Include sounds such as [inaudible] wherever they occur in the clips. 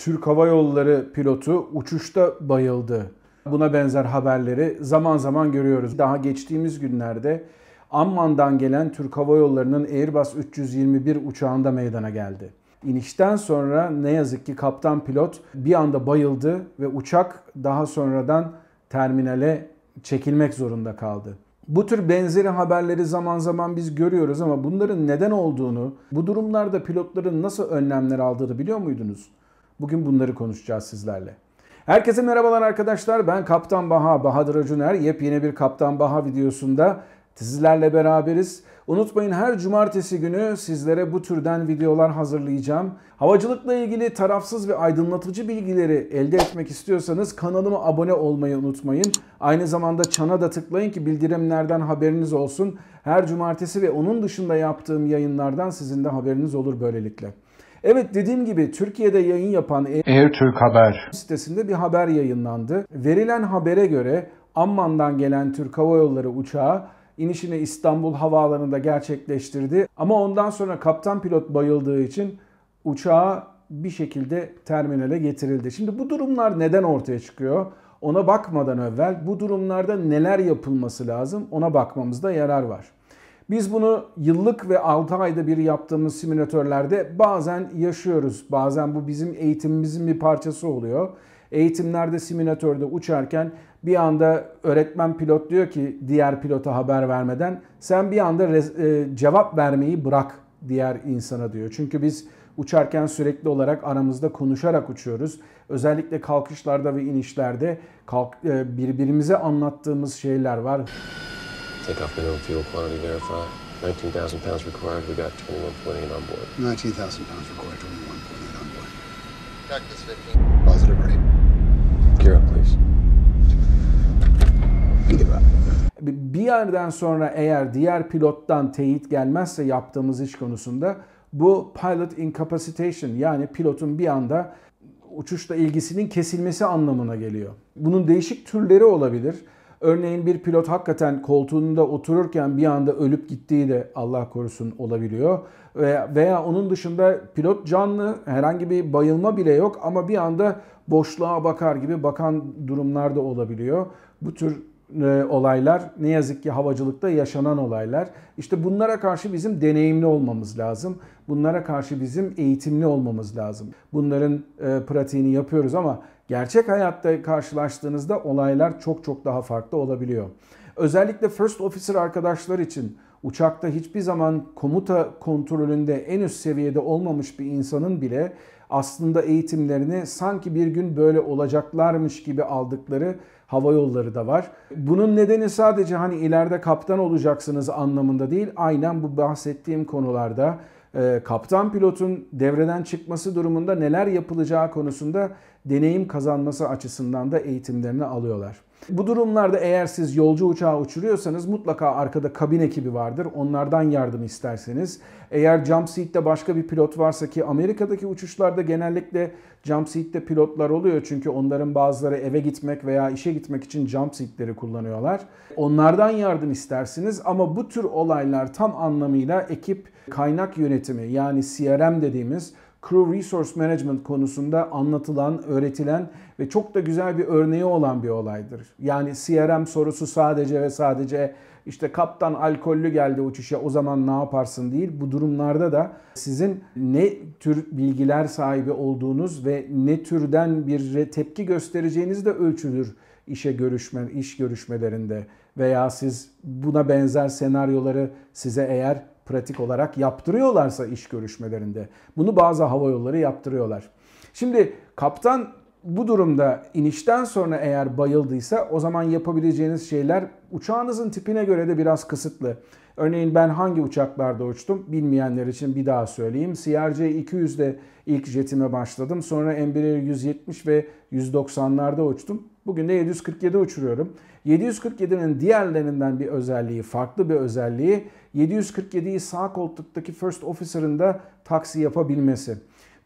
Türk Hava Yolları pilotu uçuşta bayıldı. Buna benzer haberleri zaman zaman görüyoruz. Daha geçtiğimiz günlerde Amman'dan gelen Türk Hava Yolları'nın Airbus 321 uçağında meydana geldi. İnişten sonra ne yazık ki kaptan pilot bir anda bayıldı ve uçak daha sonradan terminale çekilmek zorunda kaldı. Bu tür benzeri haberleri zaman zaman biz görüyoruz ama bunların neden olduğunu, bu durumlarda pilotların nasıl önlemler aldığını biliyor muydunuz? Bugün bunları konuşacağız sizlerle. Herkese merhabalar arkadaşlar. Ben Kaptan Baha, Bahadır Acuner. Yepyeni bir Kaptan Baha videosunda sizlerle beraberiz. Unutmayın her cumartesi günü sizlere bu türden videolar hazırlayacağım. Havacılıkla ilgili tarafsız ve aydınlatıcı bilgileri elde etmek istiyorsanız kanalıma abone olmayı unutmayın. Aynı zamanda çana da tıklayın ki bildirimlerden haberiniz olsun. Her cumartesi ve onun dışında yaptığım yayınlardan sizin de haberiniz olur böylelikle. Evet dediğim gibi Türkiye'de yayın yapan Air Türk Haber sitesinde bir haber yayınlandı. Verilen habere göre Amman'dan gelen Türk Hava Yolları uçağı inişini İstanbul Havaalanı'nda gerçekleştirdi. Ama ondan sonra kaptan pilot bayıldığı için uçağa bir şekilde terminale getirildi. Şimdi bu durumlar neden ortaya çıkıyor? Ona bakmadan evvel bu durumlarda neler yapılması lazım ona bakmamızda yarar var. Biz bunu yıllık ve 6 ayda bir yaptığımız simülatörlerde bazen yaşıyoruz. Bazen bu bizim eğitimimizin bir parçası oluyor. Eğitimlerde simülatörde uçarken bir anda öğretmen pilot diyor ki diğer pilota haber vermeden sen bir anda e, cevap vermeyi bırak diğer insana diyor. Çünkü biz uçarken sürekli olarak aramızda konuşarak uçuyoruz. Özellikle kalkışlarda ve inişlerde kalk, e, birbirimize anlattığımız şeyler var. Takeoff minimum fuel quantity verified. 19,000 pounds required. We got 21.8 on board. 19,000 pounds required, 21.8 on board. Practice 15. Positive ready. Gear up, please. Bir yerden sonra eğer diğer pilottan teyit gelmezse yaptığımız iş konusunda bu pilot incapacitation yani pilotun bir anda uçuşla ilgisinin kesilmesi anlamına geliyor. Bunun değişik türleri olabilir. Örneğin bir pilot hakikaten koltuğunda otururken bir anda ölüp gittiği de Allah korusun olabiliyor. Veya, onun dışında pilot canlı herhangi bir bayılma bile yok ama bir anda boşluğa bakar gibi bakan durumlar da olabiliyor. Bu tür e, olaylar ne yazık ki havacılıkta yaşanan olaylar. İşte bunlara karşı bizim deneyimli olmamız lazım. Bunlara karşı bizim eğitimli olmamız lazım. Bunların e, pratiğini yapıyoruz ama gerçek hayatta karşılaştığınızda olaylar çok çok daha farklı olabiliyor. Özellikle first officer arkadaşlar için uçakta hiçbir zaman komuta kontrolünde en üst seviyede olmamış bir insanın bile aslında eğitimlerini sanki bir gün böyle olacaklarmış gibi aldıkları hava yolları da var. Bunun nedeni sadece hani ileride kaptan olacaksınız anlamında değil. Aynen bu bahsettiğim konularda e, kaptan pilotun devreden çıkması durumunda neler yapılacağı konusunda deneyim kazanması açısından da eğitimlerini alıyorlar. Bu durumlarda eğer siz yolcu uçağı uçuruyorsanız mutlaka arkada kabin ekibi vardır. Onlardan yardım isterseniz. Eğer jump seat'te başka bir pilot varsa ki Amerika'daki uçuşlarda genellikle jump seat'te pilotlar oluyor. Çünkü onların bazıları eve gitmek veya işe gitmek için jump seat'leri kullanıyorlar. Onlardan yardım istersiniz ama bu tür olaylar tam anlamıyla ekip kaynak yönetimi yani CRM dediğimiz Crew Resource Management konusunda anlatılan, öğretilen ve çok da güzel bir örneği olan bir olaydır. Yani CRM sorusu sadece ve sadece işte kaptan alkollü geldi uçuşa o zaman ne yaparsın değil. Bu durumlarda da sizin ne tür bilgiler sahibi olduğunuz ve ne türden bir tepki göstereceğiniz de ölçülür işe görüşme, iş görüşmelerinde veya siz buna benzer senaryoları size eğer pratik olarak yaptırıyorlarsa iş görüşmelerinde. Bunu bazı hava yolları yaptırıyorlar. Şimdi kaptan bu durumda inişten sonra eğer bayıldıysa o zaman yapabileceğiniz şeyler uçağınızın tipine göre de biraz kısıtlı. Örneğin ben hangi uçaklarda uçtum bilmeyenler için bir daha söyleyeyim. CRJ 200'de ilk jetime başladım. Sonra Embraer 170 ve 190'larda uçtum. Bugün de 747 uçuruyorum. 747'nin diğerlerinden bir özelliği, farklı bir özelliği 747'yi sağ koltuktaki first officer'ın da taksi yapabilmesi.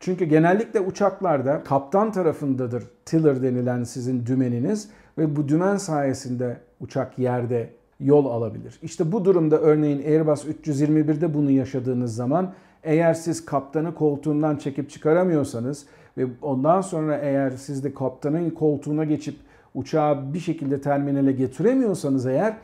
Çünkü genellikle uçaklarda kaptan tarafındadır tiller denilen sizin dümeniniz ve bu dümen sayesinde uçak yerde yol alabilir. İşte bu durumda örneğin Airbus 321'de bunu yaşadığınız zaman eğer siz kaptanı koltuğundan çekip çıkaramıyorsanız ve ondan sonra eğer siz de kaptanın koltuğuna geçip uçağı bir şekilde terminale getiremiyorsanız eğer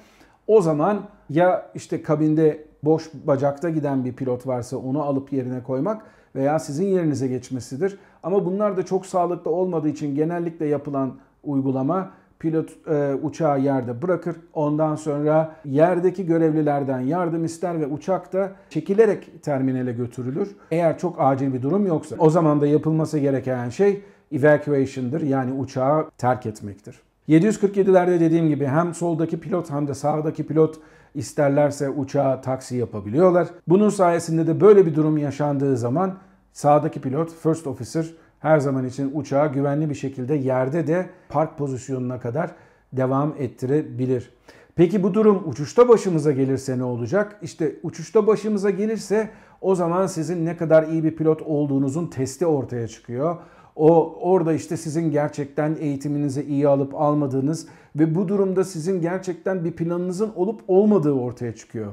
o zaman ya işte kabinde boş bacakta giden bir pilot varsa onu alıp yerine koymak veya sizin yerinize geçmesidir. Ama bunlar da çok sağlıklı olmadığı için genellikle yapılan uygulama pilot e, uçağı yerde bırakır. Ondan sonra yerdeki görevlilerden yardım ister ve uçak da çekilerek terminale götürülür. Eğer çok acil bir durum yoksa o zaman da yapılması gereken şey evacuation'dır yani uçağı terk etmektir. 747'lerde dediğim gibi hem soldaki pilot hem de sağdaki pilot isterlerse uçağa taksi yapabiliyorlar. Bunun sayesinde de böyle bir durum yaşandığı zaman sağdaki pilot first officer her zaman için uçağı güvenli bir şekilde yerde de park pozisyonuna kadar devam ettirebilir. Peki bu durum uçuşta başımıza gelirse ne olacak? İşte uçuşta başımıza gelirse o zaman sizin ne kadar iyi bir pilot olduğunuzun testi ortaya çıkıyor. O orada işte sizin gerçekten eğitiminizi iyi alıp almadığınız ve bu durumda sizin gerçekten bir planınızın olup olmadığı ortaya çıkıyor.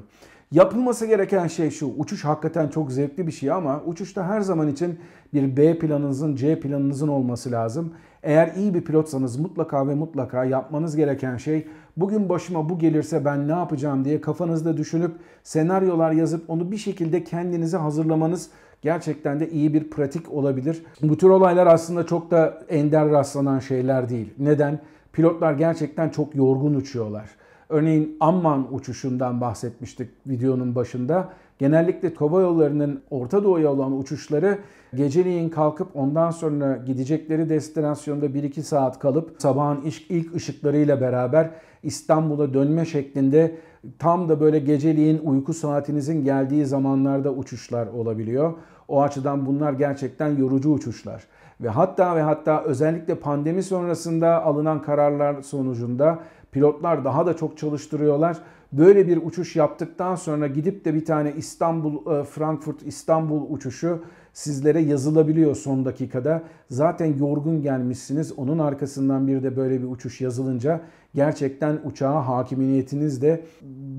Yapılması gereken şey şu. Uçuş hakikaten çok zevkli bir şey ama uçuşta her zaman için bir B planınızın, C planınızın olması lazım. Eğer iyi bir pilotsanız mutlaka ve mutlaka yapmanız gereken şey bugün başıma bu gelirse ben ne yapacağım diye kafanızda düşünüp senaryolar yazıp onu bir şekilde kendinize hazırlamanız gerçekten de iyi bir pratik olabilir. Bu tür olaylar aslında çok da ender rastlanan şeyler değil. Neden? Pilotlar gerçekten çok yorgun uçuyorlar. Örneğin Amman uçuşundan bahsetmiştik videonun başında. Genellikle hava yollarının Orta Doğu'ya olan uçuşları geceleyin kalkıp ondan sonra gidecekleri destinasyonda 1-2 saat kalıp sabahın ilk ışıklarıyla beraber İstanbul'a dönme şeklinde tam da böyle geceliğin uyku saatinizin geldiği zamanlarda uçuşlar olabiliyor. O açıdan bunlar gerçekten yorucu uçuşlar. Ve hatta ve hatta özellikle pandemi sonrasında alınan kararlar sonucunda pilotlar daha da çok çalıştırıyorlar. Böyle bir uçuş yaptıktan sonra gidip de bir tane İstanbul, e, Frankfurt, İstanbul uçuşu sizlere yazılabiliyor son dakikada. Zaten yorgun gelmişsiniz. Onun arkasından bir de böyle bir uçuş yazılınca gerçekten uçağa hakimiyetiniz de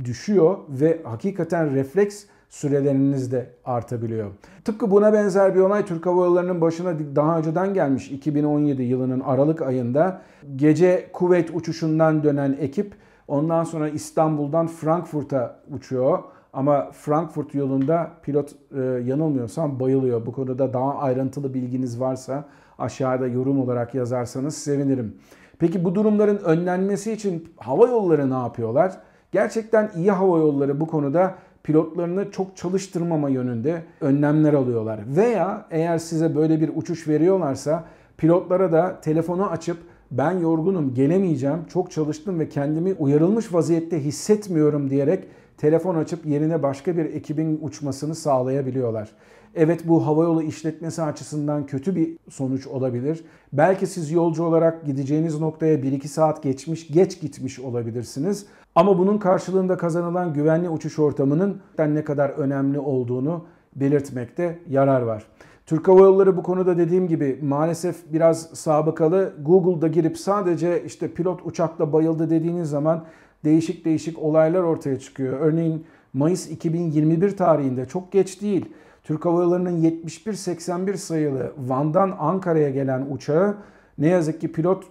düşüyor ve hakikaten refleks süreleriniz de artabiliyor. Tıpkı buna benzer bir olay Türk Hava Yolları'nın başına daha önceden gelmiş 2017 yılının Aralık ayında. Gece Kuveyt uçuşundan dönen ekip ondan sonra İstanbul'dan Frankfurt'a uçuyor. Ama Frankfurt yolunda pilot e, yanılmıyorsam bayılıyor. Bu konuda daha ayrıntılı bilginiz varsa aşağıda yorum olarak yazarsanız sevinirim. Peki bu durumların önlenmesi için hava yolları ne yapıyorlar? Gerçekten iyi hava yolları bu konuda pilotlarını çok çalıştırmama yönünde önlemler alıyorlar. Veya eğer size böyle bir uçuş veriyorlarsa pilotlara da telefonu açıp ben yorgunum, gelemeyeceğim, çok çalıştım ve kendimi uyarılmış vaziyette hissetmiyorum diyerek telefon açıp yerine başka bir ekibin uçmasını sağlayabiliyorlar. Evet bu havayolu işletmesi açısından kötü bir sonuç olabilir. Belki siz yolcu olarak gideceğiniz noktaya 1-2 saat geçmiş, geç gitmiş olabilirsiniz. Ama bunun karşılığında kazanılan güvenli uçuş ortamının ne kadar önemli olduğunu belirtmekte yarar var. Türk Hava Yolları bu konuda dediğim gibi maalesef biraz sabıkalı. Google'da girip sadece işte pilot uçakla bayıldı dediğiniz zaman değişik değişik olaylar ortaya çıkıyor. Örneğin Mayıs 2021 tarihinde çok geç değil. Türk Hava Yolları'nın 7181 sayılı Van'dan Ankara'ya gelen uçağı ne yazık ki pilot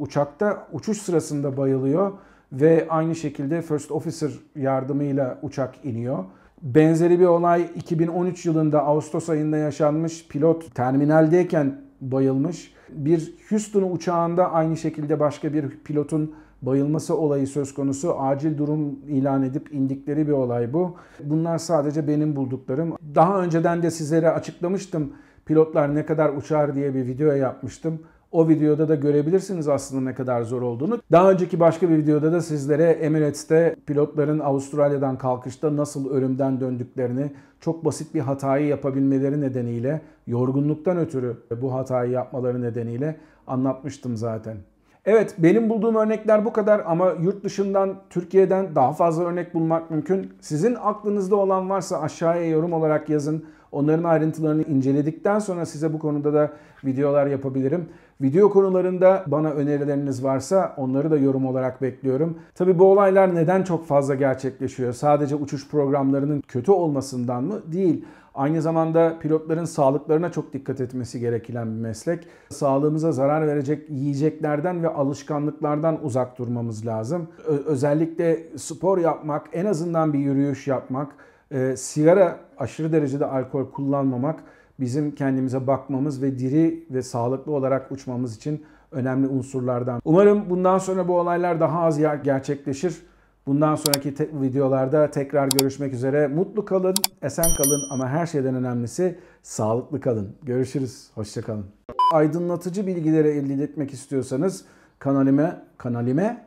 uçakta uçuş sırasında bayılıyor ve aynı şekilde First Officer yardımıyla uçak iniyor. Benzeri bir olay 2013 yılında Ağustos ayında yaşanmış. Pilot terminaldeyken bayılmış. Bir Houston uçağında aynı şekilde başka bir pilotun bayılması olayı söz konusu. Acil durum ilan edip indikleri bir olay bu. Bunlar sadece benim bulduklarım. Daha önceden de sizlere açıklamıştım pilotlar ne kadar uçar diye bir video yapmıştım. O videoda da görebilirsiniz aslında ne kadar zor olduğunu. Daha önceki başka bir videoda da sizlere Emirates'te pilotların Avustralya'dan kalkışta nasıl ölümden döndüklerini, çok basit bir hatayı yapabilmeleri nedeniyle, yorgunluktan ötürü bu hatayı yapmaları nedeniyle anlatmıştım zaten. Evet benim bulduğum örnekler bu kadar ama yurt dışından, Türkiye'den daha fazla örnek bulmak mümkün. Sizin aklınızda olan varsa aşağıya yorum olarak yazın. Onların ayrıntılarını inceledikten sonra size bu konuda da videolar yapabilirim. Video konularında bana önerileriniz varsa onları da yorum olarak bekliyorum. Tabi bu olaylar neden çok fazla gerçekleşiyor? Sadece uçuş programlarının kötü olmasından mı? Değil. Aynı zamanda pilotların sağlıklarına çok dikkat etmesi gereken bir meslek. Sağlığımıza zarar verecek yiyeceklerden ve alışkanlıklardan uzak durmamız lazım. Ö- özellikle spor yapmak, en azından bir yürüyüş yapmak, e, sigara aşırı derecede alkol kullanmamak bizim kendimize bakmamız ve diri ve sağlıklı olarak uçmamız için önemli unsurlardan. Umarım bundan sonra bu olaylar daha az gerçekleşir. Bundan sonraki te- videolarda tekrar görüşmek üzere. Mutlu kalın, esen kalın ama her şeyden önemlisi sağlıklı kalın. Görüşürüz, hoşçakalın. Aydınlatıcı bilgileri elde etmek istiyorsanız kanalime, kanalime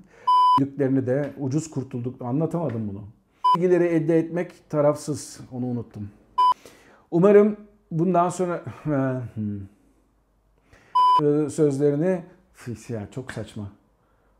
[laughs] lüklerini de ucuz kurtulduk. Anlatamadım bunu. Bilgileri elde etmek tarafsız. Onu unuttum. Umarım bundan sonra [laughs] Hmm. Sözlerini ya çok saçma.